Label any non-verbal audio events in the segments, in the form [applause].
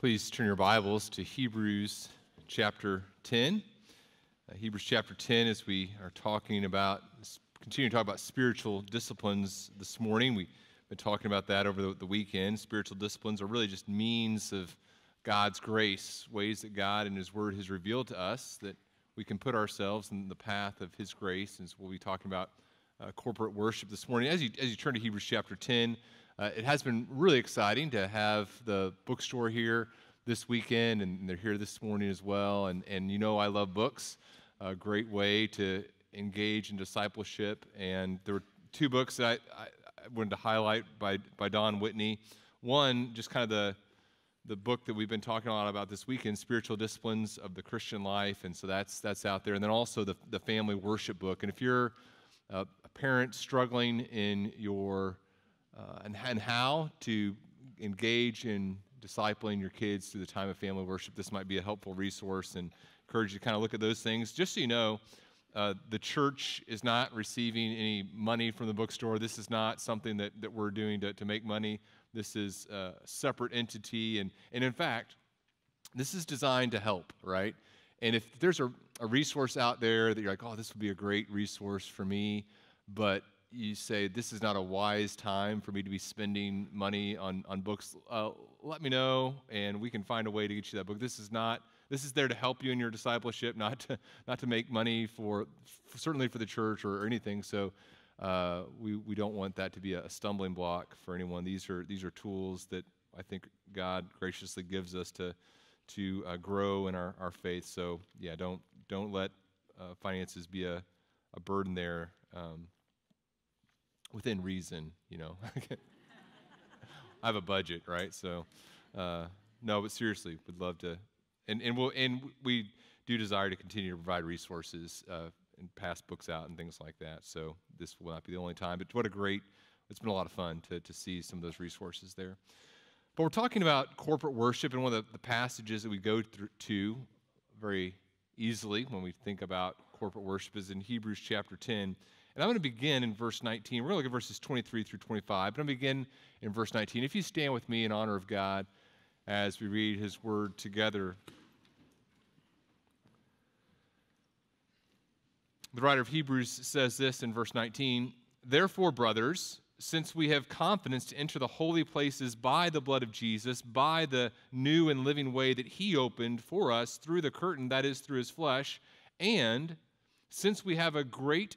Please turn your Bibles to Hebrews chapter 10. Uh, Hebrews chapter 10, as we are talking about, continue to talk about spiritual disciplines this morning. We've been talking about that over the, the weekend. Spiritual disciplines are really just means of God's grace, ways that God and His Word has revealed to us that we can put ourselves in the path of His grace. And so we'll be talking about uh, corporate worship this morning. As you, as you turn to Hebrews chapter 10, uh, it has been really exciting to have the bookstore here this weekend, and they're here this morning as well. And, and you know, I love books, a great way to engage in discipleship. And there were two books that I, I wanted to highlight by, by Don Whitney. One, just kind of the, the book that we've been talking a lot about this weekend, Spiritual Disciplines of the Christian Life. And so that's, that's out there. And then also the, the family worship book. And if you're a parent struggling in your uh, and, and how to engage in discipling your kids through the time of family worship. This might be a helpful resource and encourage you to kind of look at those things. Just so you know, uh, the church is not receiving any money from the bookstore. This is not something that, that we're doing to, to make money. This is a separate entity. And, and in fact, this is designed to help, right? And if there's a, a resource out there that you're like, oh, this would be a great resource for me, but you say this is not a wise time for me to be spending money on, on books, uh, let me know and we can find a way to get you that book. This is not this is there to help you in your discipleship, not to [laughs] not to make money for, for certainly for the church or, or anything. So uh, we we don't want that to be a stumbling block for anyone. These are these are tools that I think God graciously gives us to to uh, grow in our, our faith. So yeah, don't don't let uh, finances be a, a burden there. Um, within reason, you know. [laughs] I have a budget, right? So, uh, no, but seriously, would love to, and and we'll and we do desire to continue to provide resources uh, and pass books out and things like that. So this will not be the only time. But what a great! It's been a lot of fun to to see some of those resources there. But we're talking about corporate worship, and one of the, the passages that we go through to very easily when we think about corporate worship is in Hebrews chapter 10. And I'm going to begin in verse 19. We're going to look at verses 23 through 25, but I'm going to begin in verse 19. If you stand with me in honor of God as we read his word together. The writer of Hebrews says this in verse 19 Therefore, brothers, since we have confidence to enter the holy places by the blood of Jesus, by the new and living way that he opened for us through the curtain, that is, through his flesh, and since we have a great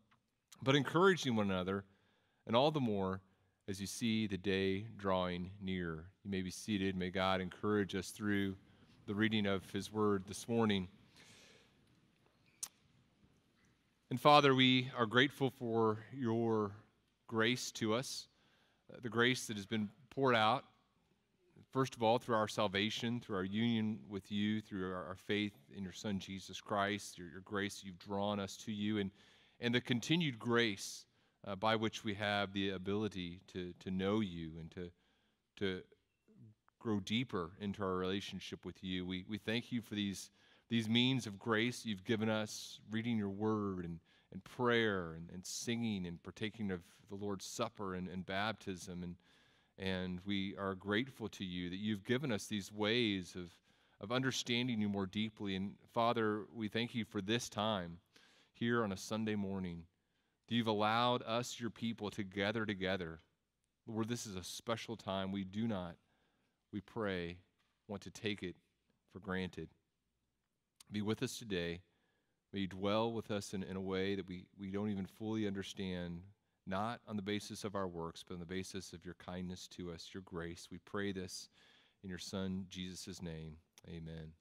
but encouraging one another, and all the more as you see the day drawing near. You may be seated. May God encourage us through the reading of His Word this morning. And Father, we are grateful for your grace to us, uh, the grace that has been poured out, first of all, through our salvation, through our union with you, through our, faith in your Son, Jesus Christ, your, your grace, you've drawn us to you. And and the continued grace uh, by which we have the ability to, to know you and to, to grow deeper into our relationship with you. We, we thank you for these, these means of grace you've given us, reading your word and, and prayer and, and singing and partaking of the Lord's Supper and, and baptism. And, and we are grateful to you that you've given us these ways of, of understanding you more deeply. And Father, we thank you for this time here on a Sunday morning. You've allowed us, your people, to gather together. Lord, this is a special time. We do not, we pray, want to take it for granted. Be with us today. May you dwell with us in, in a way that we, we don't even fully understand, not on the basis of our works, but on the basis of your kindness to us, your grace. We pray this in your Son, Jesus' name. Amen.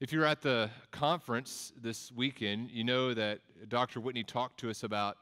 If you're at the conference this weekend, you know that Dr. Whitney talked to us about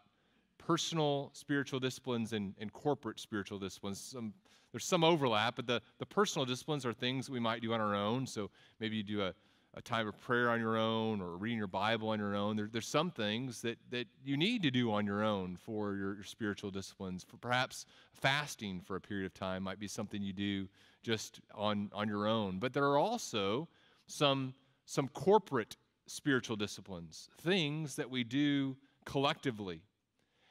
personal spiritual disciplines and, and corporate spiritual disciplines. Some, there's some overlap, but the, the personal disciplines are things we might do on our own. So maybe you do a, a time of prayer on your own or reading your Bible on your own. There, there's some things that, that you need to do on your own for your, your spiritual disciplines. For perhaps fasting for a period of time might be something you do just on, on your own. But there are also some, some corporate spiritual disciplines, things that we do collectively.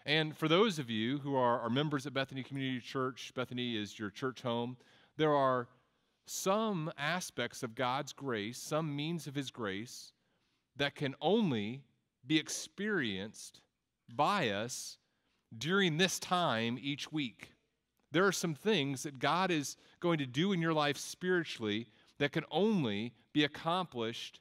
And for those of you who are, are members at Bethany Community Church, Bethany is your church home, there are some aspects of God's grace, some means of His grace, that can only be experienced by us during this time each week. There are some things that God is going to do in your life spiritually that can only be accomplished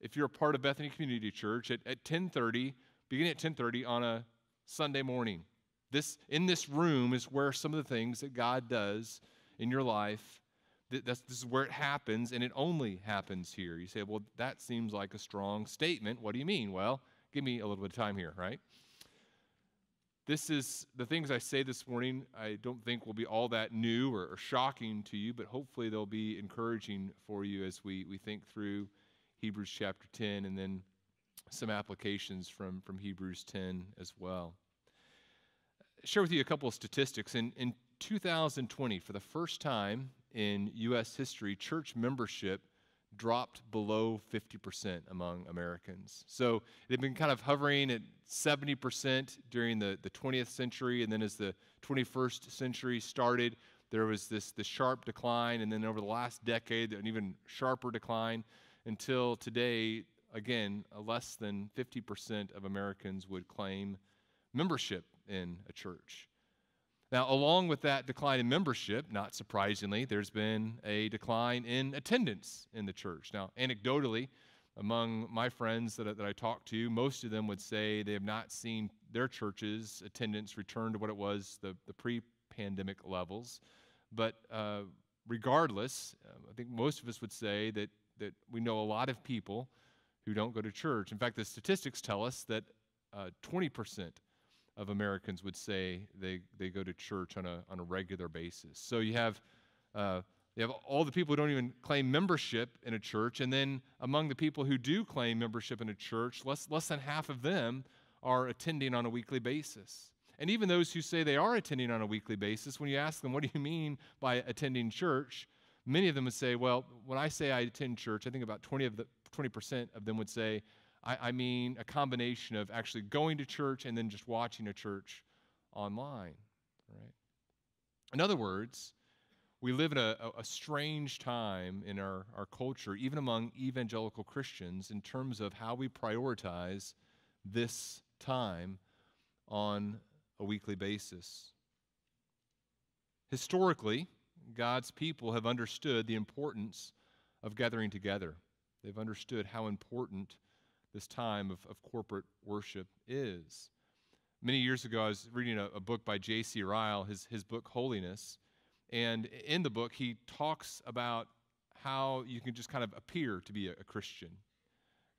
if you're a part of Bethany Community Church at, at 1030, beginning at 1030 on a Sunday morning. This, in this room is where some of the things that God does in your life, this is where it happens, and it only happens here. You say, well, that seems like a strong statement. What do you mean? Well, give me a little bit of time here, right? This is the things I say this morning, I don't think will be all that new or, or shocking to you, but hopefully they'll be encouraging for you as we, we think through Hebrews chapter 10 and then some applications from, from Hebrews 10 as well. Share with you a couple of statistics. In, in 2020, for the first time in U.S. history, church membership dropped below 50% among Americans. So they've been kind of hovering at 70% during the, the 20th century, and then as the 21st century started, there was this, this sharp decline, and then over the last decade, an even sharper decline until today, again, less than 50% of Americans would claim membership in a church. Now, along with that decline in membership, not surprisingly, there's been a decline in attendance in the church. Now, anecdotally, among my friends that, that I talk to, most of them would say they have not seen their church's attendance return to what it was the, the pre pandemic levels. But uh, regardless, uh, I think most of us would say that, that we know a lot of people who don't go to church. In fact, the statistics tell us that uh, 20% of Americans would say they, they go to church on a, on a regular basis. So you have, uh, you have all the people who don't even claim membership in a church, and then among the people who do claim membership in a church, less, less than half of them are attending on a weekly basis. And even those who say they are attending on a weekly basis, when you ask them, what do you mean by attending church? Many of them would say, well, when I say I attend church, I think about 20 of the 20% of them would say, I, I mean a combination of actually going to church and then just watching a church online, right? In other words, we live in a, a, strange time in our, our culture, even among evangelical Christians, in terms of how we prioritize this time on a weekly basis. Historically, God's people have understood the importance of gathering together. They've understood how important this time of, of corporate worship is. Many years ago, I was reading a, a book by J.C. Ryle, his, his book Holiness. And in the book, he talks about how you can just kind of appear to be a, a Christian.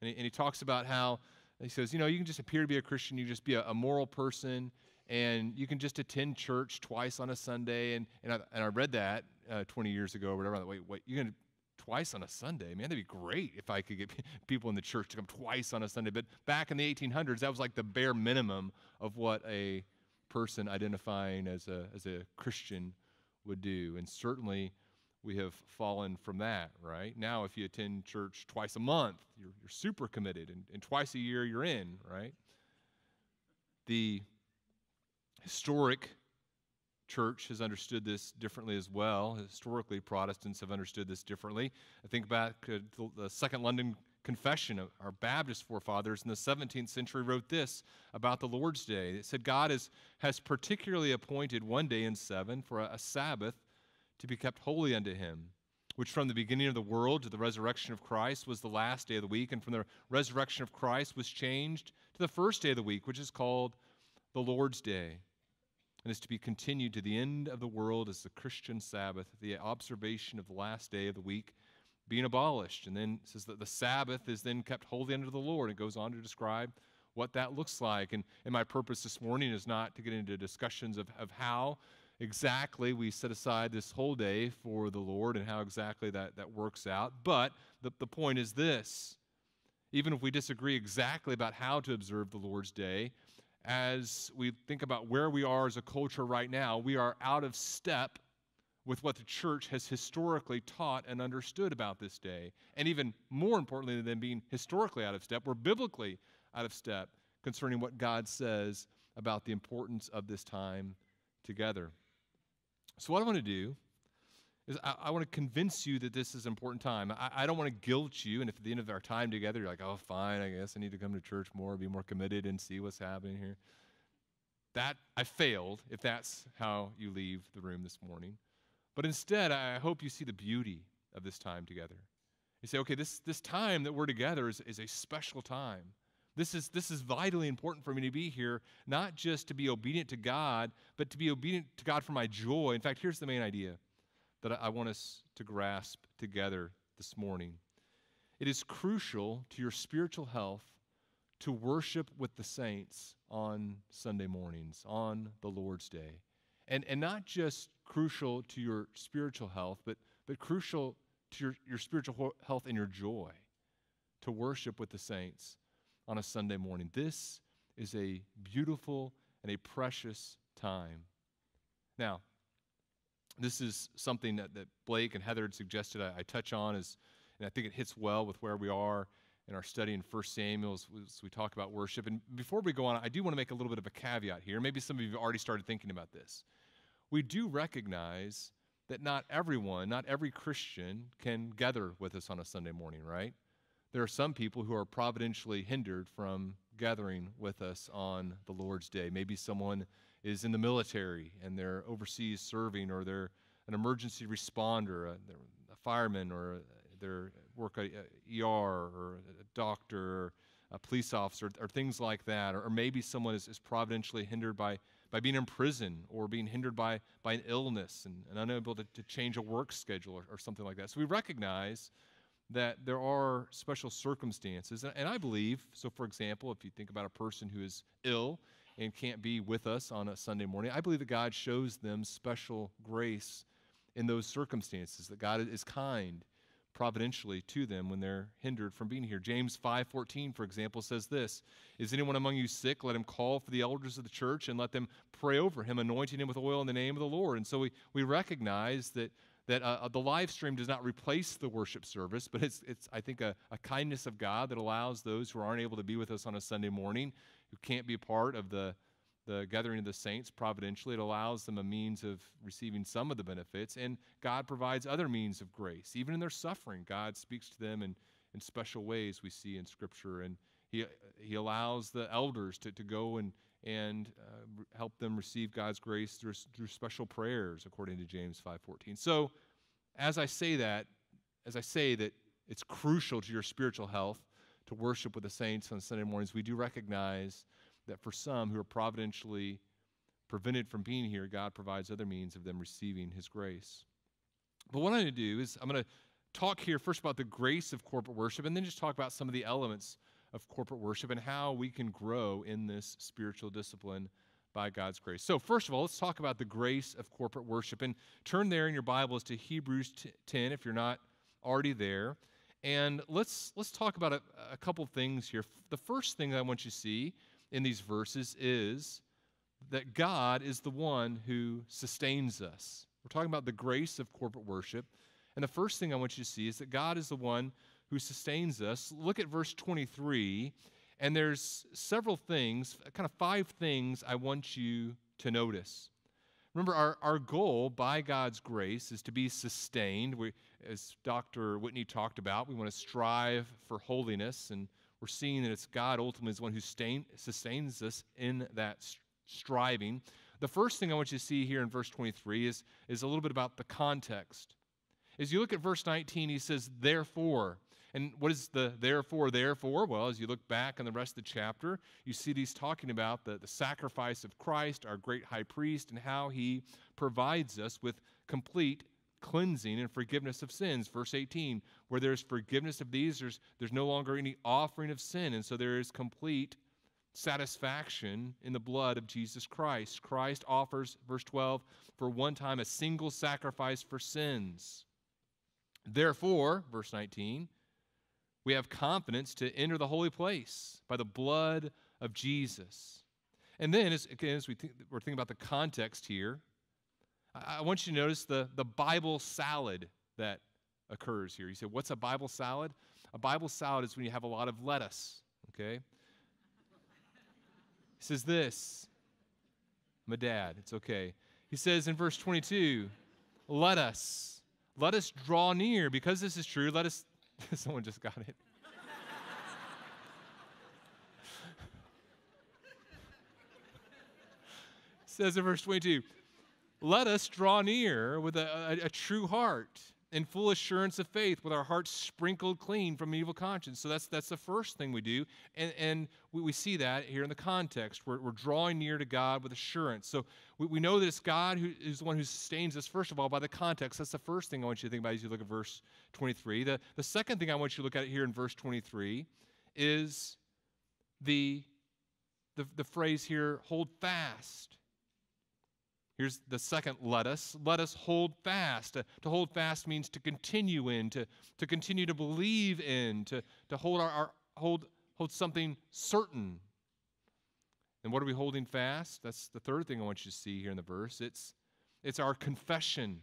And he, and he, talks about how, he says, you know, you can just appear to be a Christian, you just be a, a moral person, and you can just attend church twice on a Sunday. And, and, I, and I read that uh, 20 years ago or whatever. Wait, wait, you're going to twice on a Sunday. Man, that'd be great if I could get [laughs] people in the church to come twice on a Sunday. But back in the 1800s, that was like the bare minimum of what a person identifying as a, as a Christian would do. And certainly we have fallen from that, right? Now, if you attend church twice a month, you're, you're super committed, and, and twice a year you're in, right? The historic church has understood this differently as well. Historically, Protestants have understood this differently. I think back uh, to the Second London Confession. Uh, our Baptist forefathers in the 17th century wrote this about the Lord's Day. It said, God has, has particularly appointed one day in seven for a, a Sabbath to be kept holy unto him, which from the beginning of the world to the resurrection of Christ was the last day of the week, and from the resurrection of Christ was changed to the first day of the week, which is called the Lord's Day and is to be continued to the end of the world as the Christian Sabbath, the observation of the last day of the week being abolished. And then says that the Sabbath is then kept holy unto the Lord. It goes on to describe what that looks like. And, and my purpose this morning is not to get into discussions of, of how exactly we set aside this whole day for the Lord and how exactly that, that works out. But the, the point is this even if we disagree exactly about how to observe the Lord's day, as we think about where we are as a culture right now, we are out of step with what the church has historically taught and understood about this day. And even more importantly than being historically out of step, we're biblically out of step concerning what God says about the importance of this time together. So, what I want to do is I, I want to convince you that this is an important time. I, I don't want to guilt you, and if at the end of our time together you're like, oh, fine, I guess I need to come to church more, be more committed, and see what's happening here. That I failed if that's how you leave the room this morning. But instead, I hope you see the beauty of this time together. You say, okay, this, this time that we're together is, is a special time. This is, this is vitally important for me to be here, not just to be obedient to God, but to be obedient to God for my joy. In fact, here's the main idea that I, want us to grasp together this morning it is crucial to your spiritual health to worship with the saints on Sunday mornings, on the Lord's Day and, and not just crucial to your spiritual health, but, but crucial to your, your spiritual health and your joy to worship with the saints on a Sunday morning. This is a beautiful and a precious time. Now, this is something that, that Blake and Heather had suggested I, I touch on, is, and I think it hits well with where we are in our study in 1 Samuel as, as we talk about worship. And before we go on, I do want to make a little bit of a caveat here. Maybe some of you have already started thinking about this we do recognize that not everyone, not every Christian can gather with us on a Sunday morning, right? There are some people who are providentially hindered from gathering with us on the Lord's Day. Maybe someone is in the military and they're overseas serving, or they're an emergency responder, a, a fireman, or they're work at ER, or a doctor, or a police officer, or things like that. Or, or maybe someone is, is providentially hindered by by being in prison or being hindered by, by an illness and, and unable to, to change a work schedule or, or something like that. So we recognize that there are special circumstances. And, and I believe, so for example, if you think about a person who is ill and can't be with us on a Sunday morning, I believe that God shows them special grace in those circumstances, that God is kind providentially to them when they're hindered from being here. James 5:14 for example says this, is anyone among you sick let him call for the elders of the church and let them pray over him anointing him with oil in the name of the Lord. And so we we recognize that that uh, uh, the live stream does not replace the worship service, but it's, it's I think, a, a kindness of God that allows those who aren't able to be with us on a Sunday morning, who can't be a part of the, the gathering of the saints providentially. It allows them a means of receiving some of the benefits, and God provides other means of grace. Even in their suffering, God speaks to them in, in special ways we see in Scripture. And He, he allows the elders to, to go and, and uh, help them receive God's grace through, through special prayers, according to James 5.14. So, as I say that, as I say that it's crucial to your spiritual health to worship with the saints on Sunday mornings, we do recognize that for some who are providentially prevented from being here, God provides other means of them receiving His grace. But what I'm going to do is I'm going to talk here first about the grace of corporate worship and then just talk about some of the elements of corporate worship and how we can grow in this spiritual discipline by God's grace. So, first of all, let's talk about the grace of corporate worship. And turn there in your Bibles to Hebrews 10 if you're not already there. And let's, let's talk about a, a couple things here. The first thing I want you to see in these verses is that God is the one who sustains us. We're talking about the grace of corporate worship. And the first thing I want you to see is that God is the one who sustains us. Look at verse 23, and there's several things, kind of five things I want you to notice. Remember, our, our goal by God's grace is to be sustained. We, as Dr. Whitney talked about, we want to strive for holiness and we're seeing that it's God ultimately is the one who stain, sustains us in that striving. The first thing I want you to see here in verse 23 is, is a little bit about the context. As you look at verse 19, he says, therefore. And what is the therefore, therefore? Well, as you look back on the rest of the chapter, you see these talking about the, the sacrifice of Christ, our great high priest, and how he provides us with complete cleansing and forgiveness of sins. Verse 18, where there's forgiveness of these, there's, there's no longer any offering of sin. And so there is complete satisfaction in the blood of Jesus Christ. Christ offers, verse 12, for one time a single sacrifice for sins. Therefore, verse 19, we have confidence to enter the holy place by the blood of Jesus. And then, as, again, as we think, we're thinking about the context here, I, I want you to notice the, the Bible salad that occurs here. You say, What's a Bible salad? A Bible salad is when you have a lot of lettuce, okay? He says this. My dad, it's okay. He says in verse 22, let us, let us draw near. Because this is true, let us, [laughs] someone just got it. [laughs] says in verse 22, let us draw near with a, a, a true heart in full assurance of faith with our hearts sprinkled clean from evil conscience. So that's, that's the first thing we do. And, and we, we see that here in the context. We're, we're drawing near to God with assurance. So we, we know that it's God who is the one who sustains us, first of all, by the context. That's the first thing I want you to think about as you look at verse 23. The, the second thing I want you to look at here in verse 23 is the, the, the phrase here, hold fast. Here's the second let us. Let us hold fast. To, to, hold fast means to continue in, to, to continue to believe in, to, to hold, our, our, hold, hold something certain. And what are we holding fast? That's the third thing I want you to see here in the verse. It's, it's our confession.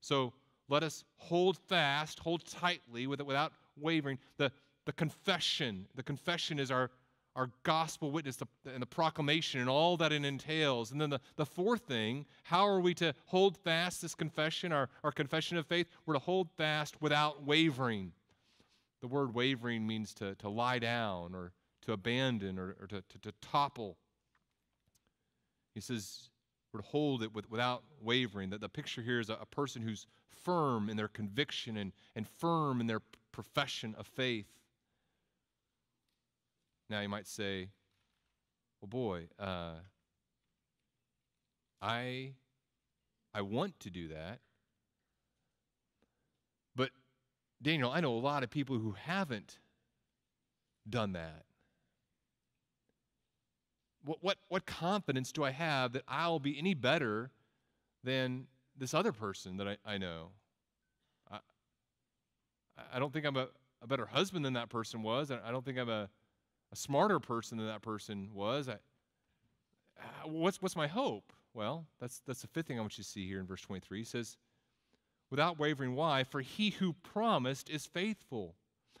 So let us hold fast, hold tightly without wavering. The, the confession. The confession is our our gospel witness and the proclamation and all that it entails. And then the, the fourth thing, how are we to hold fast this confession, our, our confession of faith? We're to hold fast without wavering. The word wavering means to, to lie down or to abandon or, or to, to, to, topple. He says we're to hold it with, without wavering. That the picture here is a, a person who's firm in their conviction and, and firm in their profession of faith. Now you might say, well, boy, uh, I, I want to do that. But, Daniel, I know a lot of people who haven't done that. What, what, what confidence do I have that I'll be any better than this other person that I, I know? I, I don't think I'm a, a better husband than that person was. I don't think I'm a a smarter person than that person was. I, uh, what's, what's my hope? Well, that's, that's the fifth thing I want you to see here in verse 23. He says, without wavering, why? For he who promised is faithful.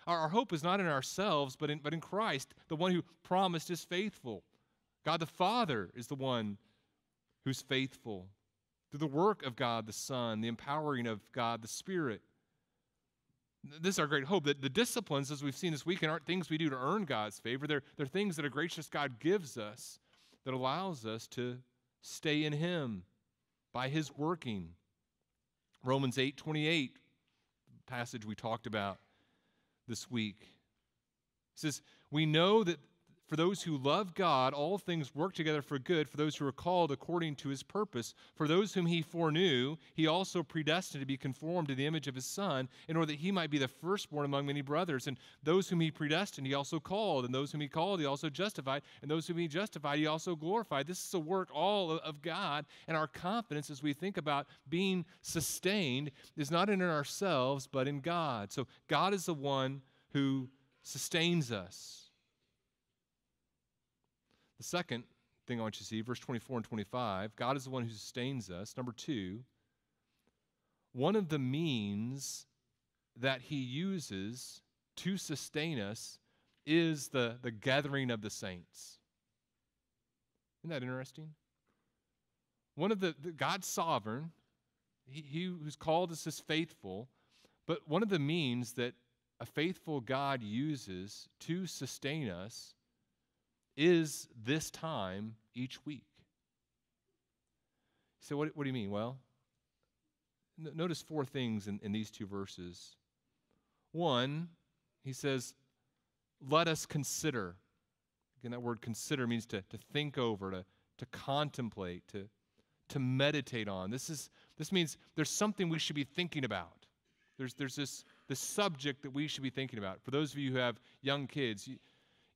Our, our hope is not in ourselves, but in, but in Christ. The one who promised is faithful. God the Father is the one who's faithful. Through the work of God the Son, the empowering of God the Spirit. This is our great hope that the disciplines, as we've seen this weekend, aren't things we do to earn God's favor. They're, they're things that a gracious God gives us that allows us to stay in Him by His working. Romans 8 28, passage we talked about this week, says, We know that for those who love God, all things work together for good for those who are called according to his purpose. For those whom he foreknew, he also predestined to be conformed to the image of his Son, in order that he might be the firstborn among many brothers. And those whom he predestined, he also called. And those whom he called, he also justified. And those whom he justified, he also glorified. This is a work all of God. And our confidence as we think about being sustained is not in ourselves, but in God. So God is the one who sustains us. Second thing I want you to see, verse 24 and 25, God is the one who sustains us. Number two, one of the means that he uses to sustain us is the, the gathering of the saints. Isn't that interesting? One of the, the God's sovereign, he, he who's called us is faithful, but one of the means that a faithful God uses to sustain us is this time each week. So, what, what do you mean? Well, n- notice four things in, in these two verses. One, he says, let us consider. Again, that word consider means to, to think over, to, to contemplate, to, to meditate on. This, is, this means there's something we should be thinking about. There's, there's this, this subject that we should be thinking about. For those of you who have young kids, you,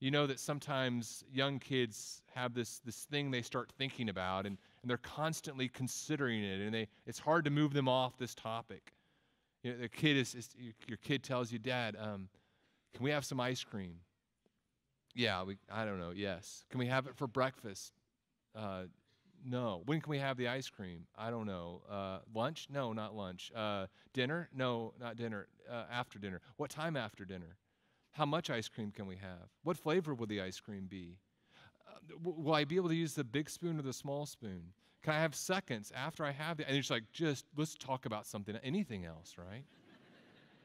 you know that sometimes young kids have this, this thing they start thinking about and, and they're constantly considering it and they, it's hard to move them off this topic. You know, the kid is, is your kid tells you, Dad, um, can we have some ice cream? Yeah, we, I don't know, yes. Can we have it for breakfast? Uh, no. When can we have the ice cream? I don't know. Uh, lunch? No, not lunch. Uh, dinner? No, not dinner. Uh, after dinner. What time after dinner? How much ice cream can we have? What flavor will the ice cream be? Uh, will I be able to use the big spoon or the small spoon? Can I have seconds after I have the? And it's like, just let's talk about something, anything else, right?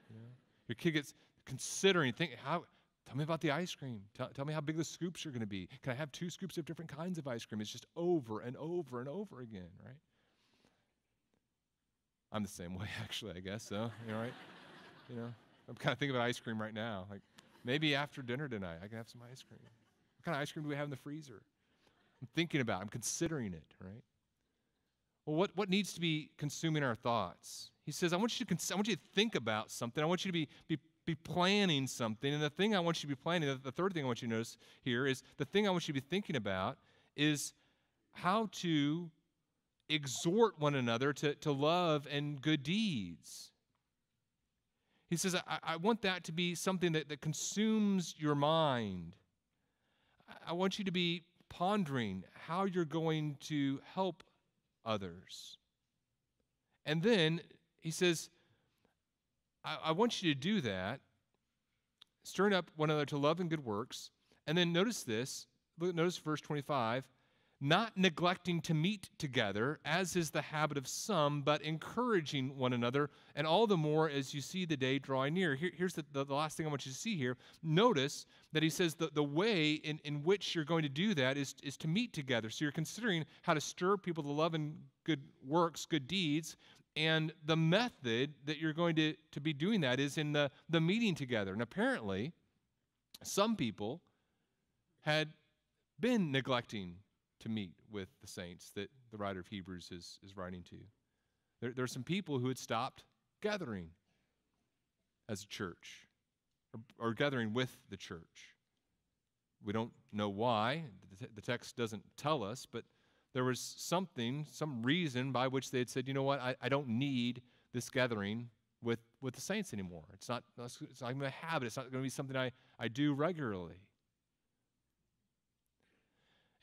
[laughs] Your kid gets considering, think how. Tell me about the ice cream. Tell, tell me how big the scoops are going to be. Can I have two scoops of different kinds of ice cream? It's just over and over and over again, right? I'm the same [laughs] way, actually, I guess. So, you know, right? You know, I'm kind of thinking about ice cream right now. Like, Maybe after dinner tonight, I can have some ice cream. What kind of ice cream do we have in the freezer? I'm thinking about, I'm considering it, right? Well, what, what needs to be consuming our thoughts? He says, I want you to, cons- I want you to think about something. I want you to be, be, be planning something. And the thing I want you to be planning, the, the third thing I want you to notice here is the thing I want you to be thinking about is how to exhort one another to, to love and good deeds. He says, I, I want that to be something that, that consumes your mind. I want you to be pondering how you're going to help others. And then he says, I, I, want you to do that, stirring up one another to love and good works. And then notice this, notice verse 25 not neglecting to meet together, as is the habit of some, but encouraging one another, and all the more as you see the day drawing near. Here, here's the, the, the, last thing I want you to see here. Notice that he says that the way in, in which you're going to do that is, is to meet together. So you're considering how to stir people to love and good works, good deeds, and the method that you're going to, to be doing that is in the, the meeting together. And apparently, some people had been neglecting to meet with the saints that the writer of Hebrews is, is writing to. There, there are some people who had stopped gathering as a church or, or gathering with the church. We don't know why, the, text doesn't tell us, but there was something, some reason by which they had said, you know what, I, I don't need this gathering with, with the saints anymore. It's not, it's not going to habit. It's not going to be something I, I do regularly.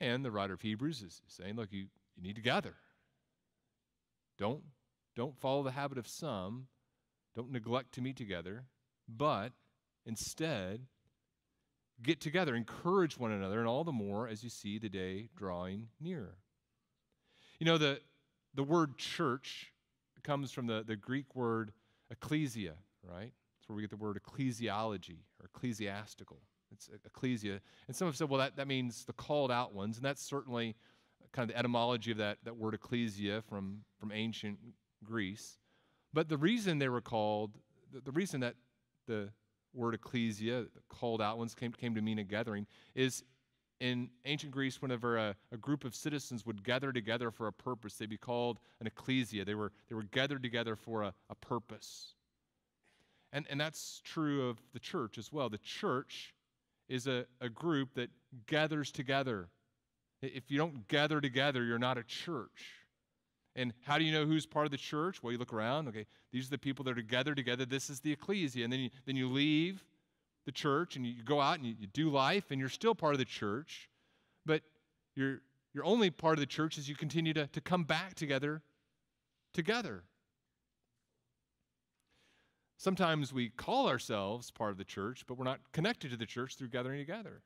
And the writer of Hebrews is saying, look, you, you need to gather. Don't, don't follow the habit of some. Don't neglect to meet together, but instead, get together, encourage one another, and all the more as you see the day drawing near. You know, the, the word church comes from the, the Greek word ecclesia, right? That's where we get the word ecclesiology or ecclesiastical. It's ecclesia. And some have said, well, that, that means the called out ones. And that's certainly kind of the etymology of that, that word ecclesia from, from ancient Greece. But the reason they were called, the, the reason that the word ecclesia, the called out ones, came, came to mean a gathering, is in ancient Greece, whenever a, a, group of citizens would gather together for a purpose, they'd be called an ecclesia. They were, they were gathered together for a, a purpose. And, and that's true of the church as well. The church is a, a group that gathers together. If you don't gather together, you're not a church. And how do you know who's part of the church? Well, you look around. Okay, these are the people that are gathered together. This is the ecclesia. And then you, then you leave the church and you go out and you, you do life, and you're still part of the church. But you're, you're only part of the church as you continue to, to come back together together. Sometimes we call ourselves part of the church, but we're not connected to the church through gathering together.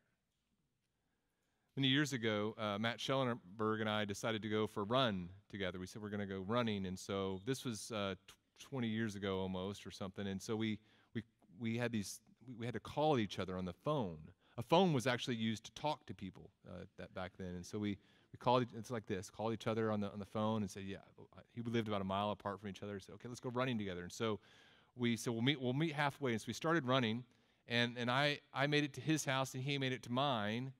Many years ago, uh, Matt Schellenberg and I decided to go for a run together. We said we're going to go running, and so this was uh, 20 years ago almost, or something. And so we we we had these we had to call each other on the phone. A phone was actually used to talk to people uh, that back then, and so we we called it's like this called each other on the on the phone and said yeah he lived about a mile apart from each other so okay let's go running together and so we said we'll meet we'll meet halfway and so we started running and and I I made it to his house and he made it to mine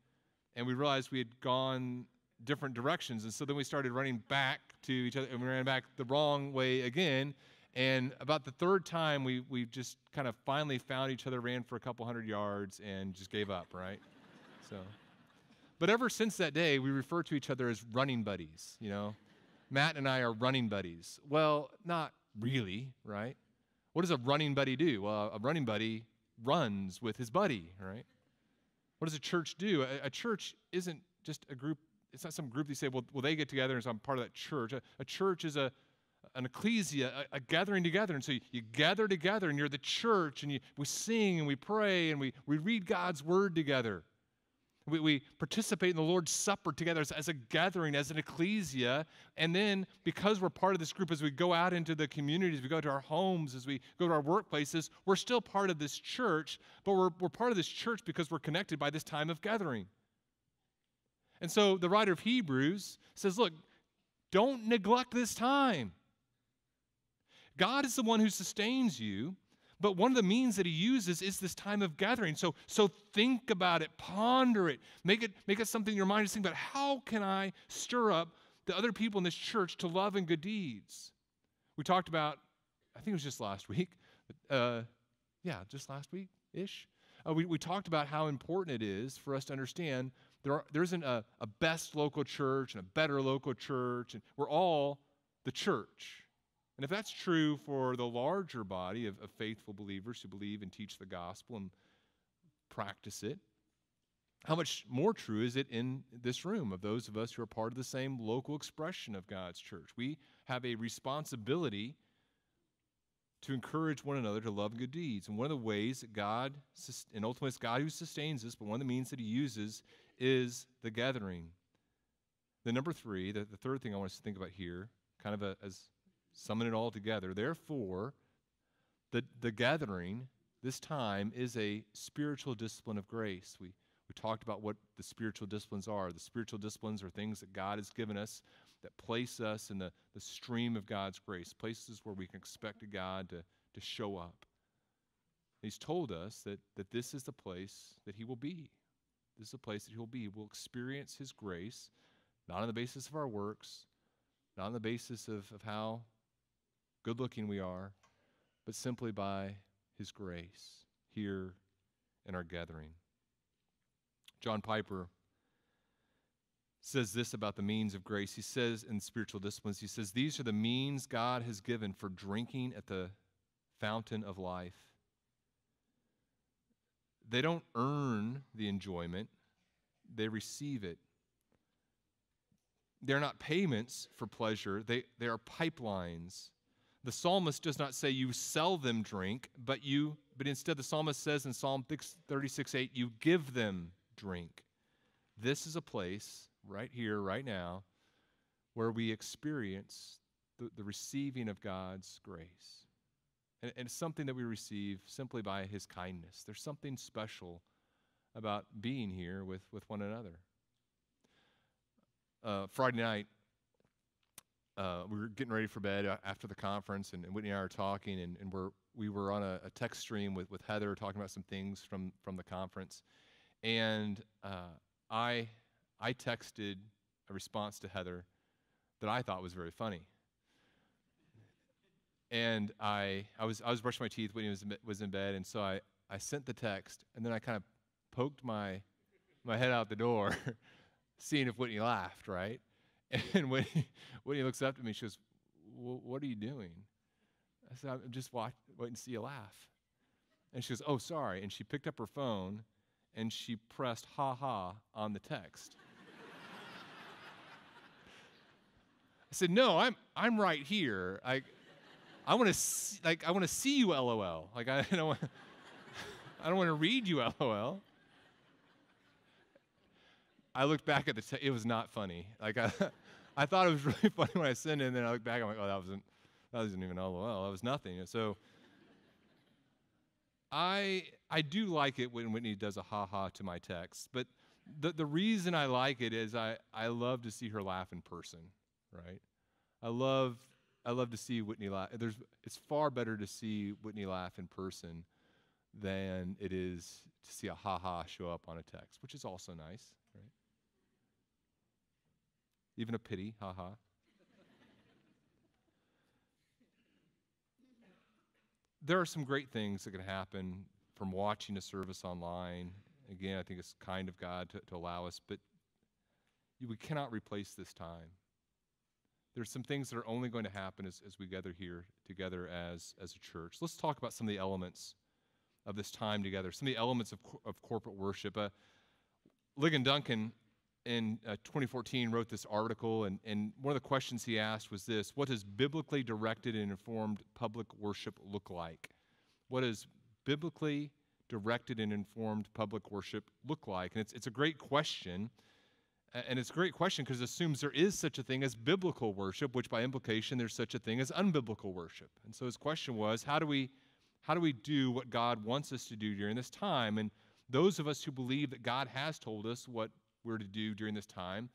and we realized we had gone different directions and so then we started running back to each other and we ran back the wrong way again and about the third time we we just kind of finally found each other ran for a couple hundred yards and just gave up right [laughs] So, but ever since that day, we refer to each other as running buddies. You know, Matt and I are running buddies. Well, not really, right? What does a running buddy do? Well, a running buddy runs with his buddy, right? What does a church do? A, a church isn't just a group, it's not some group that say, well, well they get together and so I'm part of that church. A, a church is a, an ecclesia, a, a, gathering together. And so you, you, gather together and you're the church and you, we sing and we pray and we, we read God's word together. We, we participate in the Lord's Supper together as, as, a gathering, as an ecclesia. And then, because we're part of this group, as we go out into the communities, we go to our homes, as we go to our workplaces, we're still part of this church, but we're, we're part of this church because we're connected by this time of gathering. And so the writer of Hebrews says, Look, don't neglect this time. God is the one who sustains you. But one of the means that he uses is this time of gathering. So, so think about it, ponder it, make it, make it something in your mind to think about how can I stir up the other people in this church to love and good deeds? We talked about, I think it was just last week. Uh, yeah, just last week ish. Uh, we, we talked about how important it is for us to understand there, are, there isn't a, a best local church and a better local church, and we're all the church. And if that's true for the larger body of, of faithful believers who believe and teach the gospel and practice it, how much more true is it in this room of those of us who are part of the same local expression of God's church? We have a responsibility to encourage one another to love good deeds. And one of the ways that God, and ultimately it's God who sustains us, but one of the means that He uses is the gathering. The number three, the, the third thing I want us to think about here, kind of a, as summon it all together. Therefore, the, the gathering, this time, is a spiritual discipline of grace. We, we talked about what the spiritual disciplines are. The spiritual disciplines are things that God has given us that place us in the, the stream of God's grace, places where we can expect God to, to show up. He's told us that, that this is the place that He will be. This is the place that He will be. We'll experience His grace, not on the basis of our works, not on the basis of, of how good looking we are, but simply by His grace here in our gathering. John Piper says this about the means of grace. He says in spiritual disciplines, he says, These are the means God has given for drinking at the fountain of life. They don't earn the enjoyment, they receive it. They're not payments for pleasure, they, they are pipelines the psalmist does not say you sell them drink, but you but instead the psalmist says in Psalm 36 8, you give them drink. This is a place right here, right now, where we experience the, the receiving of God's grace. And, and it's something that we receive simply by his kindness. There's something special about being here with, with one another. Uh, Friday night, uh, we were getting ready for bed uh, after the conference, and, and Whitney and I were talking, and, and we're, we were on a, a, text stream with, with Heather talking about some things from, from the conference. And uh, I, I texted a response to Heather that I thought was very funny. And I, I, was, I was brushing my teeth. Whitney was was in bed, and so I, I sent the text, and then I kind of poked my, my head out the door, [laughs] seeing if Whitney laughed, right? [laughs] And when he, when he looks up to me, she goes, What are you doing? I said, I'm just watch, waiting to see you laugh. And she goes, Oh, sorry. And she picked up her phone and she pressed ha ha on the text. [laughs] I said, No, I'm, I'm right here. I, I want to like I want to see you LOL. Like I [laughs] don't want I don't want to read you LOL. I looked back at the te- it was not funny. Like I I thought it was [laughs] really funny when I sent it, and then I look back, and I'm like, oh, that wasn't, that wasn't even LOL. That was nothing. So I, I do like it when Whitney does a ha ha to my text, but the, the reason I like it is I, I love to see her laugh in person, right? I love, I love to see Whitney laugh. There's, it's far better to see Whitney laugh in person than it is to see a ha ha show up on a text, which is also nice? Even a pity, haha. there are some great things that can happen from watching a service online Again, I think it's kind of God to, to allow us, but we cannot replace this time. There's some things that are only going to happen as, as we gather here together as, as a church. Let's talk about some of the elements of this time together, some of the elements of, of corporate worship. Uh, Ligon Duncan in uh, 2014 wrote this article, and, and one of the questions he asked was this What does biblically directed and informed public worship look like? What does biblically directed and informed public worship look like? And it's, it's a great question. And it's a great question because it assumes there is such a thing as biblical worship, which by implication there's such a thing as unbiblical worship. And so his question was, how do we how do we do what God wants us to do during this time? And those of us who believe that God has told us what we're to do during this time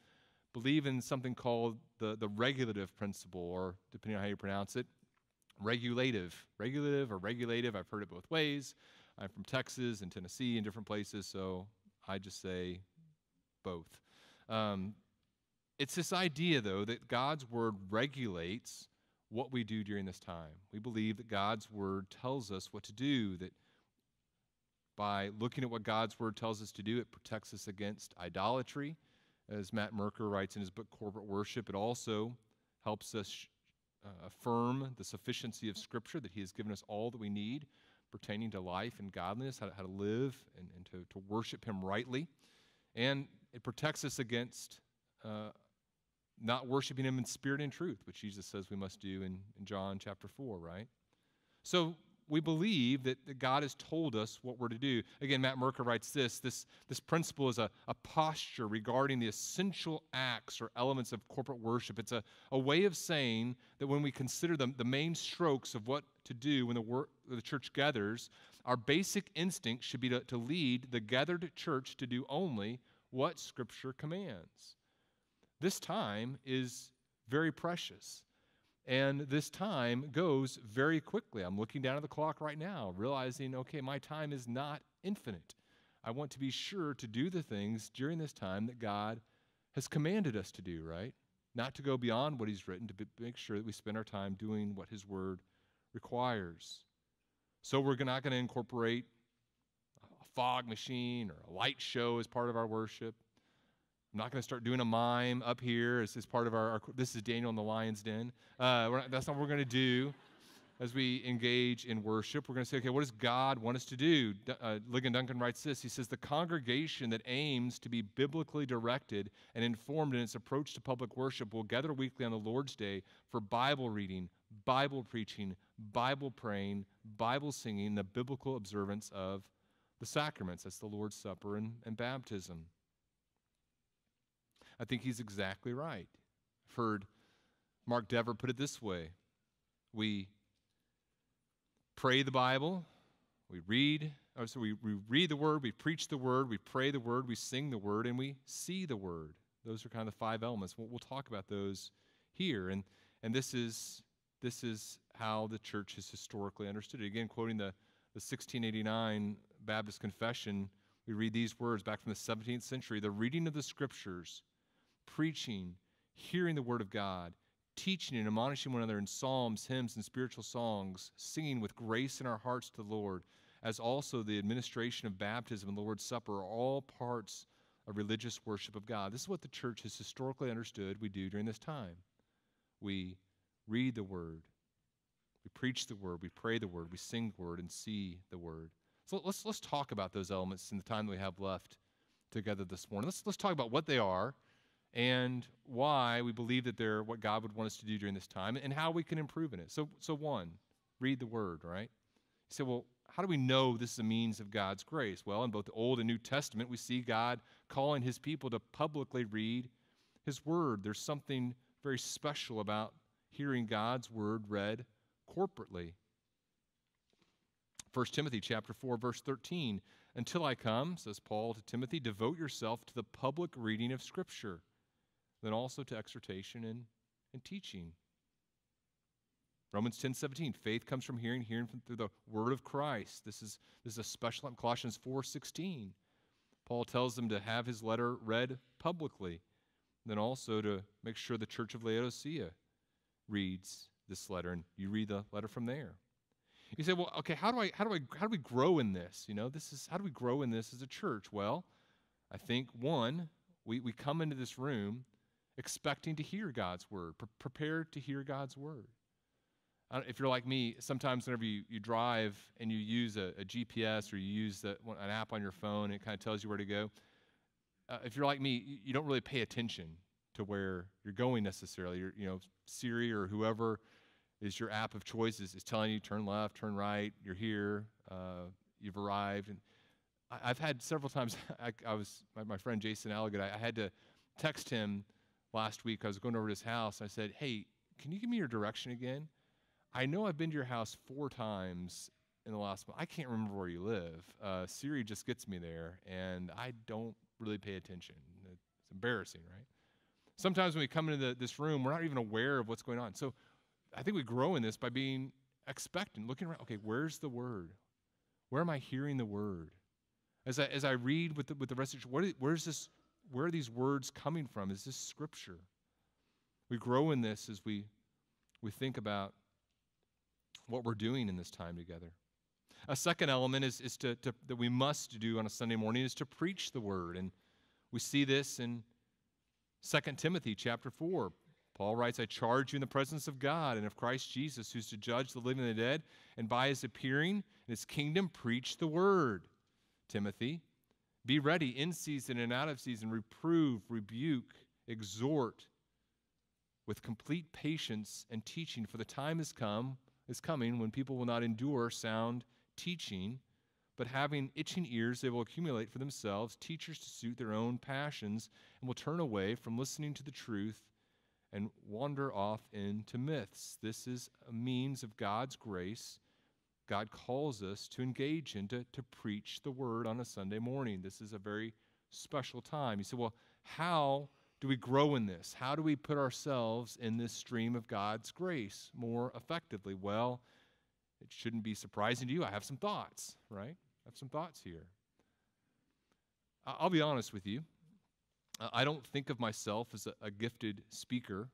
believe in something called the, the regulative principle, or depending on how you pronounce it, regulative. Regulative or regulative, I've heard it both ways. I'm from Texas and Tennessee and different places, so I just say both. Um, it's this idea, though, that God's word regulates what we do during this time. We believe that God's word tells us what to do, that by looking at what God's word tells us to do, it protects us against idolatry. As Matt Merker writes in his book Corporate Worship, it also helps us uh, affirm the sufficiency of Scripture, that He has given us all that we need pertaining to life and godliness, how to, how to live and, and to, to worship Him rightly. And it protects us against uh, not worshiping Him in spirit and truth, which Jesus says we must do in, in John chapter 4, right? So we believe that, that God has told us what we're to do. Again, Matt Merker writes this this, this principle is a, a posture regarding the essential acts or elements of corporate worship. It's a, a way of saying that when we consider the, the main strokes of what to do when the, wor- the church gathers, our basic instinct should be to, to lead the gathered church to do only what Scripture commands. This time is very precious. And this time goes very quickly. I'm looking down at the clock right now, realizing, okay, my time is not infinite. I want to be sure to do the things during this time that God has commanded us to do, right? Not to go beyond what He's written, to make sure that we spend our time doing what His Word requires. So we're not going to incorporate a fog machine or a light show as part of our worship. I'm not going to start doing a mime up here as, as part of our, our, This is Daniel in the lion's den. Uh, not, that's not what we're going to do as we engage in worship. We're going to say, okay, what does God want us to do? Uh, Ligon Duncan writes this. He says, the congregation that aims to be biblically directed and informed in its approach to public worship will gather weekly on the Lord's Day for Bible reading, Bible preaching, Bible praying, Bible singing, the biblical observance of the sacraments. That's the Lord's Supper and, and baptism. I think he's exactly right. I've heard Mark Dever put it this way We pray the Bible, we read, or so we, we read the Word, we preach the Word, we pray the Word, we sing the Word, and we see the Word. Those are kind of the five elements. We'll, we'll talk about those here. And, and this, is, this is how the church has historically understood it. Again, quoting the, the 1689 Baptist Confession, we read these words back from the 17th century The reading of the Scriptures preaching, hearing the word of God, teaching and admonishing one another in psalms, hymns, and spiritual songs, singing with grace in our hearts to the Lord, as also the administration of baptism and the Lord's Supper are all parts of religious worship of God. This is what the church has historically understood we do during this time. We read the word, we preach the word, we pray the word, we sing the word, and see the word. So let's, let's talk about those elements in the time that we have left together this morning. Let's, let's talk about what they are and why we believe that they're what God would want us to do during this time and how we can improve in it. So, so one, read the word, right? You say, well, how do we know this is a means of God's grace? Well, in both the Old and New Testament, we see God calling his people to publicly read his word. There's something very special about hearing God's word read corporately. 1 Timothy chapter 4 verse 13 until I come says Paul to Timothy devote yourself to the public reading of scripture then also to exhortation and, and teaching. Romans 10 17, faith comes from hearing, hearing from, through the word of Christ. This is, this is a special, Colossians 4 16. Paul tells them to have his letter read publicly, then also to make sure the church of Laodicea reads this letter, and you read the letter from there. You say, well, okay, how do I how do I how do we grow in this? You know, this is how do we grow in this as a church? Well, I think one, we, we come into this room expecting to hear God's word, pre- prepared to hear God's word. if you're like me, sometimes whenever you, you drive and you use a, a GPS or you use the, an app on your phone, it kind of tells you where to go. Uh, if you're like me, you, you don't really pay attention to where you're going necessarily. You're, you know, Siri or whoever is your app of choice is, is telling you turn left, turn right, you're here, uh, you've arrived. And I, have had several times, [laughs] I, I was, my, my, friend Jason Alligood, I, I, had to text him last week. I was going over to his house. I said, hey, can you give me your direction again? I know I've been to your house four times in the last month. I can't remember where you live. Uh, Siri just gets me there, and I don't really pay attention. It's embarrassing, right? Sometimes when we come into the, this room, we're not even aware of what's going on. So I think we grow in this by being expectant, looking around. Okay, where's the word? Where am I hearing the word? As I, as I read with the, with the rest of what is, where's this, where are these words coming from? Is this scripture? We grow in this as we, we think about what we're doing in this time together. A second element is, is to, to, that we must do on a Sunday morning is to preach the word. And we see this in 2 Timothy chapter 4. Paul writes, I charge you in the presence of God and of Christ Jesus, who's to judge the living and the dead, and by his appearing in his kingdom, preach the word. Timothy, be ready in season and out of season, reprove, rebuke, exhort with complete patience and teaching, for the time is come, is coming when people will not endure sound teaching, but having itching ears, they will accumulate for themselves teachers to suit their own passions, and will turn away from listening to the truth and wander off into myths. This is a means of God's grace. God calls us to engage in, to, to preach the word on a Sunday morning. This is a very special time. You say, well, how do we grow in this? How do we put ourselves in this stream of God's grace more effectively? Well, it shouldn't be surprising to you. I have some thoughts, right? I have some thoughts here. I'll be honest with you. I don't think of myself as a, a gifted speaker.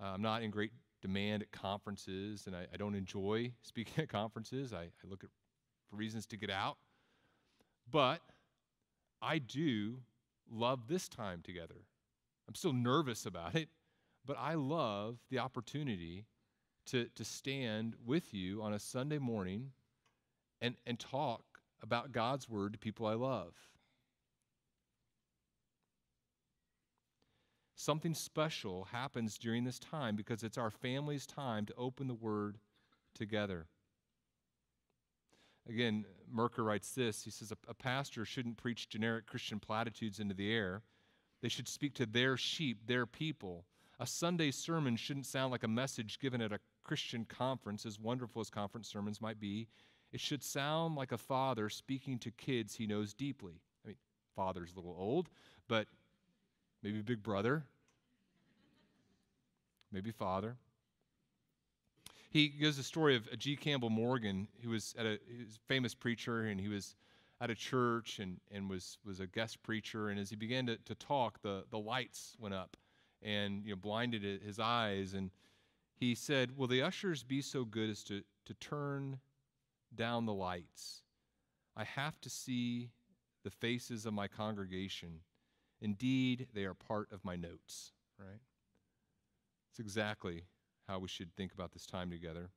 Uh, I'm not in great demand at conferences, and I, I don't enjoy [laughs] speaking at conferences. I, I look at for reasons to get out. But I do love this time together. I'm still nervous about it, but I love the opportunity to, to stand with you on a Sunday morning and, and talk about God's word to people I love. Something special happens during this time because it's our family's time to open the Word together. Again, Merker writes this. He says, A pastor shouldn't preach generic Christian platitudes into the air. They should speak to their sheep, their people. A Sunday sermon shouldn't sound like a message given at a Christian conference, as wonderful as conference sermons might be. It should sound like a father speaking to kids he knows deeply. I mean, father's a little old, but maybe big brother, maybe father. He gives a story of G. Campbell Morgan, who was at a, was a famous preacher, and he was at a church and, and was, was a guest preacher. And as he began to, to talk, the, the lights went up and you know, blinded his eyes. And he said, Will the ushers be so good as to, to turn down the lights? I have to see the faces of my congregation Indeed, they are part of my notes, right? It's exactly how we should think about this time together.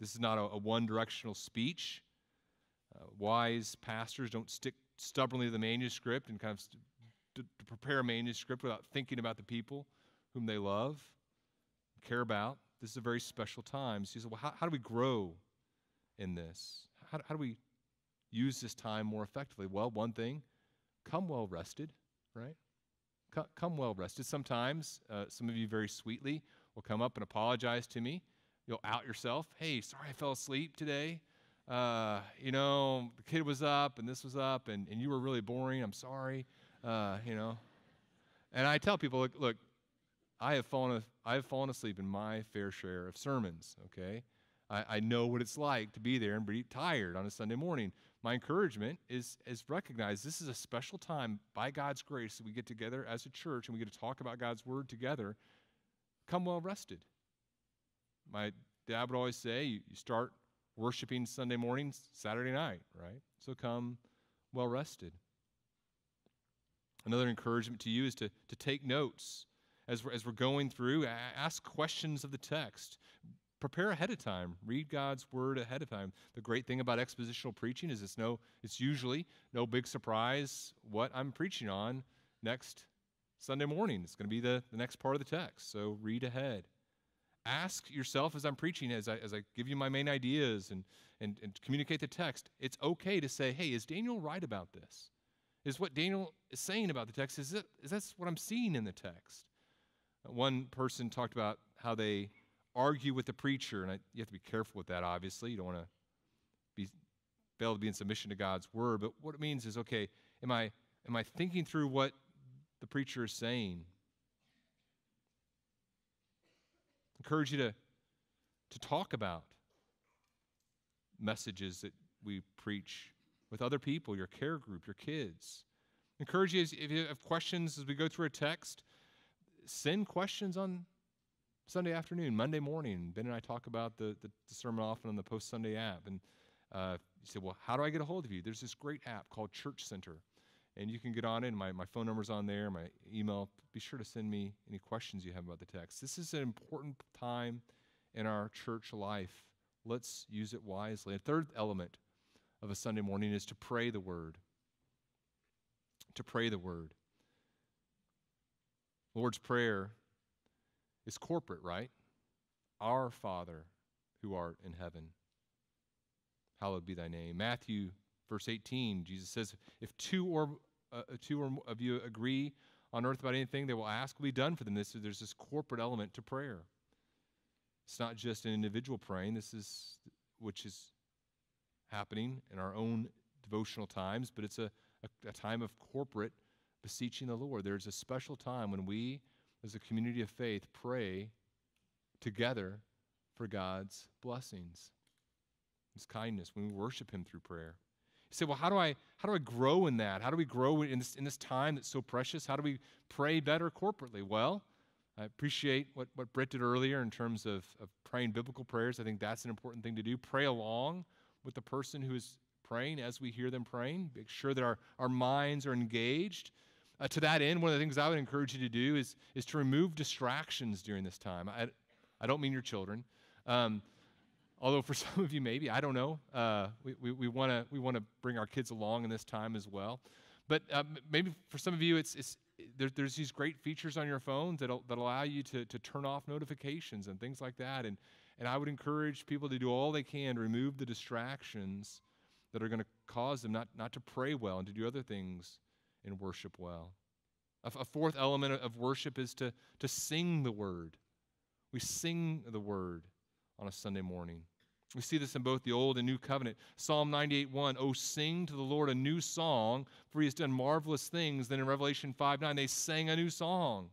This is not a, a one directional speech. Uh, wise pastors don't stick stubbornly to the manuscript and kind of st- to, to prepare a manuscript without thinking about the people whom they love, care about. This is a very special time. So you say, well, how, how do we grow in this? How, how do we use this time more effectively? Well, one thing, come well rested right? Come well rested. Sometimes, uh, some of you very sweetly will come up and apologize to me. You'll out yourself. Hey, sorry I fell asleep today. Uh, you know, the kid was up and this was up and, and you were really boring. I'm sorry. Uh, you know. And I tell people, look, look I, have fallen, I have fallen asleep in my fair share of sermons, okay? I, I know what it's like to be there and be tired on a Sunday morning my encouragement is, is recognize this is a special time by God's grace that we get together as a church and we get to talk about God's word together. Come well rested. My dad would always say, you, you start worshiping Sunday morning, Saturday night, right? So come well rested. Another encouragement to you is to, to take notes as we're, as we're going through. Ask questions of the text. Prepare ahead of time. Read God's word ahead of time. The great thing about expositional preaching is it's no, it's usually no big surprise what I'm preaching on next Sunday morning. It's going to be the, the next part of the text. So read ahead. Ask yourself as I'm preaching, as I, as I give you my main ideas and, and, and communicate the text, it's okay to say, hey, is Daniel right about this? Is what Daniel is saying about the text, is, it, is that what I'm seeing in the text? One person talked about how they argue with the preacher, and I, you have to be careful with that, obviously. You don't want to be fail to be in submission to God's word, but what it means is, okay, am I, am I thinking through what the preacher is saying. I Encourage you to, to talk about messages that we preach with other people, your care group, your kids. Encourage you, if you have questions as we go through a text, send questions on Sunday afternoon, Monday morning. Ben and I talk about the, the, the sermon often on the Post Sunday app. And uh, you say, well, how do I get a hold of you? There's this great app called Church Center and you can get on it. My, my phone number's on there, my email. Be sure to send me any questions you have about the text. This is an important time in our church life. Let's use it wisely. A third element of a Sunday morning is to pray the word. To pray the word. Lord's Prayer is corporate, right? Our Father who art in heaven, hallowed be thy name. Matthew Verse 18, Jesus says, If two or uh, uh, two or of you agree on earth about anything they will ask will be done for them. This, there's this corporate element to prayer. It's not just an individual praying, this is which is happening in our own devotional times, but it's a, a, a time of corporate beseeching the Lord. There's a special time when we, as a community of faith, pray together for God's blessings, His kindness, when we worship Him through prayer. You say, well, how do I how do I grow in that? How do we grow in this in this time that's so precious? How do we pray better corporately? Well, I appreciate what, what Britt did earlier in terms of, of praying biblical prayers. I think that's an important thing to do. Pray along with the person who is praying as we hear them praying. Make sure that our, our minds are engaged. Uh, to that end, one of the things I would encourage you to do is, is to remove distractions during this time. I, I don't mean your children. Um, Although for [laughs] some of you, maybe, I don't know. Uh, we we, we want to we wanna bring our kids along in this time as well. But uh, maybe for some of you, it's, it's there, there's these great features on your phones that that allow you to, to turn off notifications and things like that. And, and I would encourage people to do all they can to remove the distractions that are going to cause them not, not to pray well and to do other things in worship well. A, a fourth element of worship is to, to sing the word. We sing the word on a Sunday morning. We see this in both the Old and New Covenant. Psalm 98 1, Oh, sing to the Lord a new song, for he has done marvelous things. Then in Revelation 5 9, they sang a new song.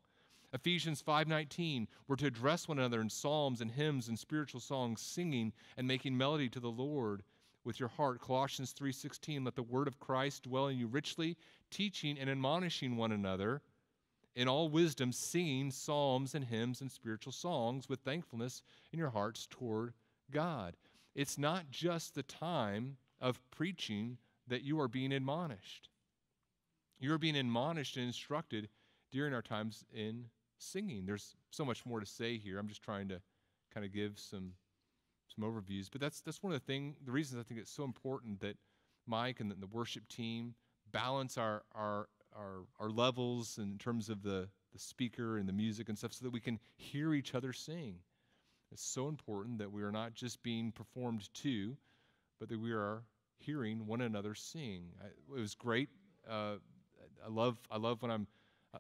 Ephesians 5:19 we're to address one another in psalms and hymns and spiritual songs singing and making melody to the Lord with your heart. Colossians 3:16 let the word of Christ dwell in you richly, teaching and admonishing one another in all wisdom, singing psalms and hymns and spiritual songs with thankfulness in your hearts toward God. It's not just the time of preaching that you are being admonished. You are being admonished and instructed during our times in singing. There's so much more to say here. I'm just trying to kind of give some some overviews, but that's that's one of the thing the reasons I think it's so important that Mike and the, worship team balance our our our, our levels in terms of the, the speaker and the music and stuff so that we can hear each other sing. It's so important that we are not just being performed to, but that we are hearing one another sing. I, it was great. Uh, I love I love when I'm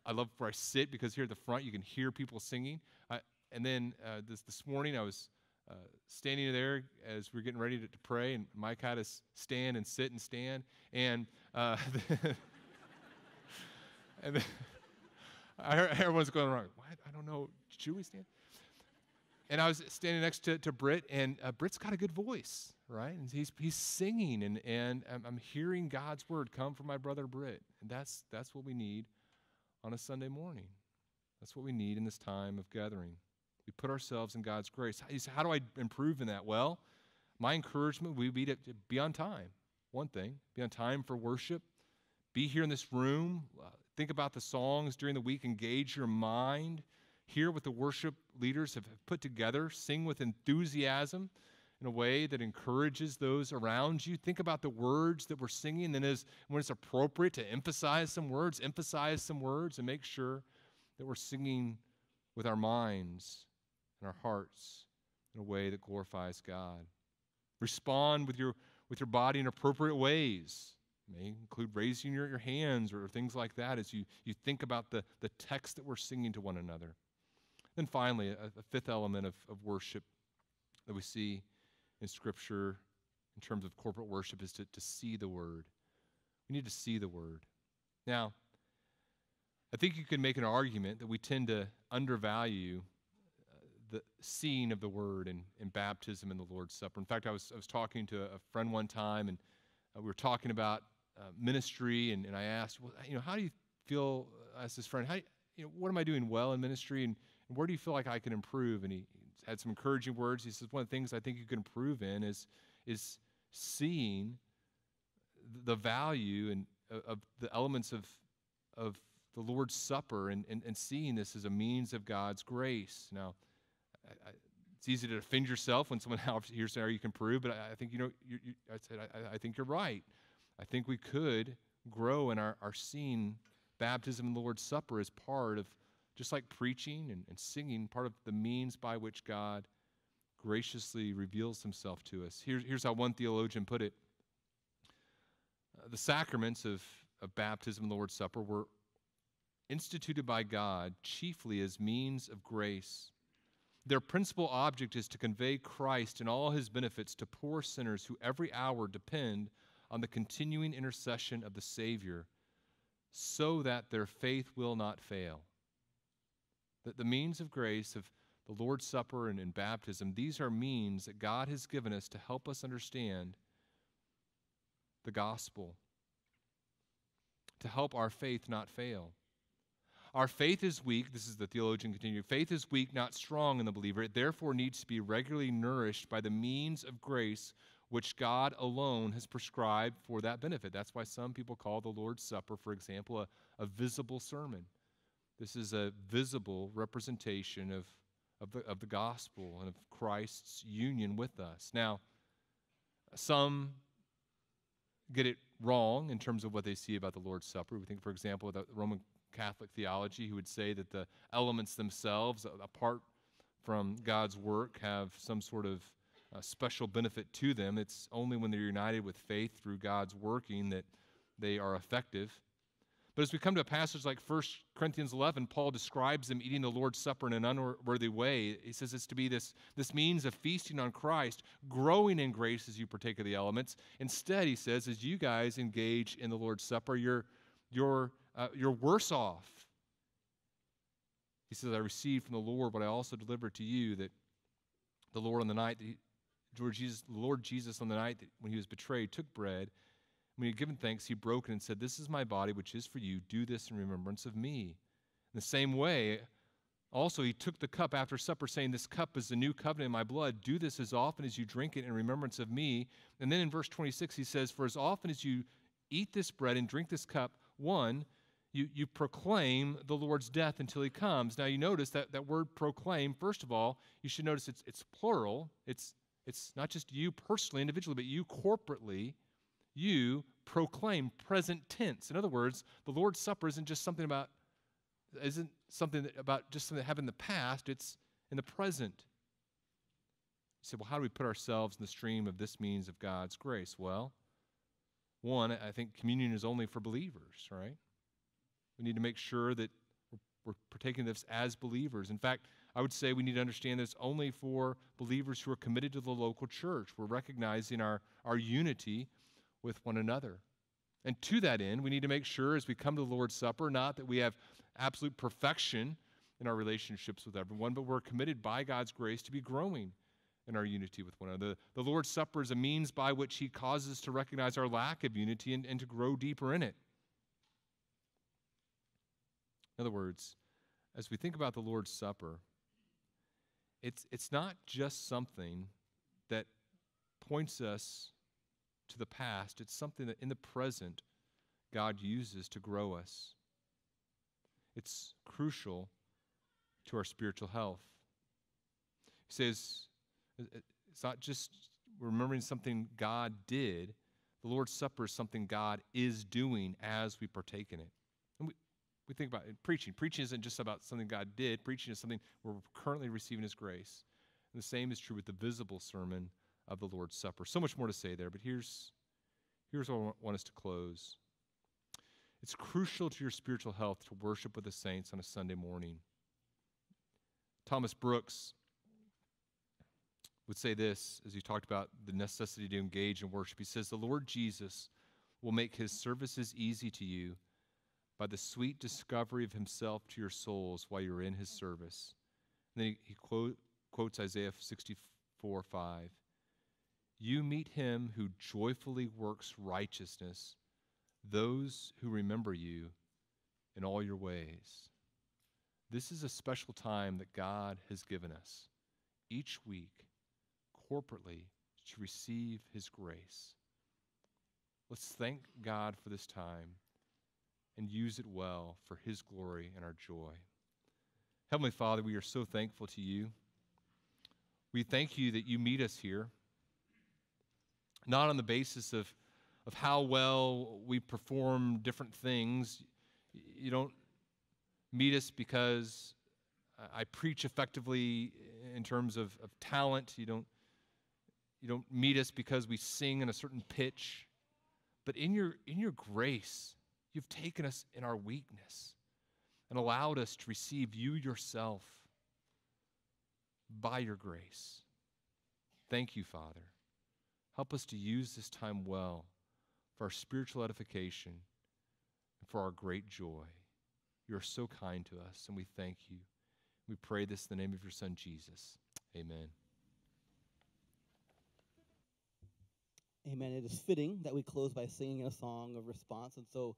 I love where I sit because here at the front you can hear people singing. I, and then uh, this this morning I was uh, standing there as we are getting ready to, to, pray, and Mike had us stand and sit and stand, and uh, [laughs] And then [laughs] I heard everyone's going around, what? I don't know. Should we stand? And I was standing next to, to Britt, and uh, Britt's got a good voice, right? And he's, he's singing, and, and I'm, I'm hearing God's word come from my brother Britt. And that's, that's what we need on a Sunday morning. That's what we need in this time of gathering. We put ourselves in God's grace. How do I improve in that? Well, my encouragement would be to, to be on time. One thing, be on time for worship. Be here in this room. Uh, think about the songs during the week. Engage your mind. Hear what the worship leaders have put together. Sing with enthusiasm in a way that encourages those around you. Think about the words that we're singing, and as when it's appropriate to emphasize some words, emphasize some words, and make sure that we're singing with our minds and our hearts in a way that glorifies God. Respond with your with your body in appropriate ways. It may include raising your, your hands or things like that as you, you think about the, the text that we're singing to one another. Then finally, a, a fifth element of, of worship that we see in Scripture in terms of corporate worship is to, to see the Word. We need to see the Word. Now, I think you can make an argument that we tend to undervalue the seeing of the Word and, in baptism and the Lord's Supper. In fact, I was, I was talking to a friend one time, and uh, we were talking about uh, ministry, and, and I asked, well, you know, how do you feel, I asked this friend, how, you know, what am I doing well in ministry, and, and where do you feel like I can improve? And he, had some encouraging words. He says, one of the things I think you can improve in is, is seeing the value and of the elements of, of the Lord's Supper and, and, and seeing this as a means of God's grace. Now, I, I, it's easy to defend yourself when someone [laughs] here says, you can prove, but I, I think, you know, you, you, I said, I, think you're right. I think we could grow in our, our seeing baptism and the Lord's Supper as part of just like preaching and, and singing, part of the means by which God graciously reveals himself to us. Here's, here's how one theologian put it uh, The sacraments of, of baptism and the Lord's Supper were instituted by God chiefly as means of grace. Their principal object is to convey Christ and all his benefits to poor sinners who every hour depend on the continuing intercession of the Savior so that their faith will not fail. That the means of grace of the Lord's Supper and in baptism, these are means that God has given us to help us understand the gospel, to help our faith not fail. Our faith is weak, this is the theologian continuing. Faith is weak, not strong in the believer. It therefore needs to be regularly nourished by the means of grace which God alone has prescribed for that benefit. That's why some people call the Lord's Supper, for example, a, a visible sermon. This is a visible representation of, of, the, of the gospel and of Christ's union with us. Now, some get it wrong in terms of what they see about the Lord's Supper. We think, for example, the Roman Catholic theology, who would say that the elements themselves, apart from God's work, have some sort of uh, special benefit to them. It's only when they're united with faith through God's working that they are effective. But as we come to a passage like 1 Corinthians 11, Paul describes them eating the Lord's Supper in an unworthy way. He says it's to be this, this means of feasting on Christ, growing in grace as you partake of the elements. Instead, he says, as you guys engage in the Lord's Supper, you're, you're, uh, you're worse off. He says, I received from the Lord what I also delivered to you that the Lord on the night that he, Lord Jesus, the Lord Jesus on the night that when he was betrayed took bread when he had given thanks, he broke it and said, This is my body, which is for you. Do this in remembrance of me. In the same way, also, he took the cup after supper, saying, This cup is the new covenant in my blood. Do this as often as you drink it in remembrance of me. And then in verse 26, he says, For as often as you eat this bread and drink this cup, one, you, you proclaim the Lord's death until he comes. Now, you notice that, that word proclaim, first of all, you should notice it's, it's plural. It's, it's not just you personally, individually, but you corporately you proclaim present tense. In other words, the Lord's Supper isn't just something about isn't something that, about just something that happened in the past, it's in the present. You say, well, how do we put ourselves in the stream of this means of God's grace? Well, one, I think communion is only for believers, right? We need to make sure that we're partaking of this as believers. In fact, I would say we need to understand this only for believers who are committed to the local church. We're recognizing our, our unity with one another. And to that end, we need to make sure as we come to the Lord's Supper, not that we have absolute perfection in our relationships with everyone, but we're committed by God's grace to be growing in our unity with one another. The, the Lord's Supper is a means by which He causes us to recognize our lack of unity and, and to grow deeper in it. In other words, as we think about the Lord's Supper, it's, it's not just something that points us to the past. It's something that in the present God uses to grow us. It's crucial to our spiritual health. He says uh, uh, it's not just remembering something God did, the Lord's Supper is something God is doing as we partake in it. We think about it, preaching. Preaching isn't just about something God did, preaching is something we're currently receiving His grace. And the same is true with the visible sermon of the Lord's Supper. So much more to say there, but here's, here's what I want us to close. It's crucial to your spiritual health to worship with the saints on a Sunday morning. Thomas Brooks would say this as he talked about the necessity to engage in worship. He says, The Lord Jesus will make his services easy to you by the sweet discovery of himself to your souls while you're in his service. And then he, he quote, quotes Isaiah 64 5. You meet him who joyfully works righteousness, those who remember you in all your ways. This is a special time that God has given us each week corporately to receive his grace. Let's thank God for this time and use it well for his glory and our joy. Heavenly Father, we are so thankful to you. We thank you that you meet us here, not on the basis of, of how well we perform different things. You don't meet us because I preach effectively in terms of, of talent. You don't you don't meet us because we sing in a certain pitch, but in your, in your grace, you've taken us in our weakness and allowed us to receive you yourself by your grace. Thank you, Father. Help us to use this time well for our spiritual edification and for our great joy. You are so kind to us, and we thank you. We pray this in the name of your Son, Jesus. Amen. Amen. It is fitting that we close by singing a song of response. And so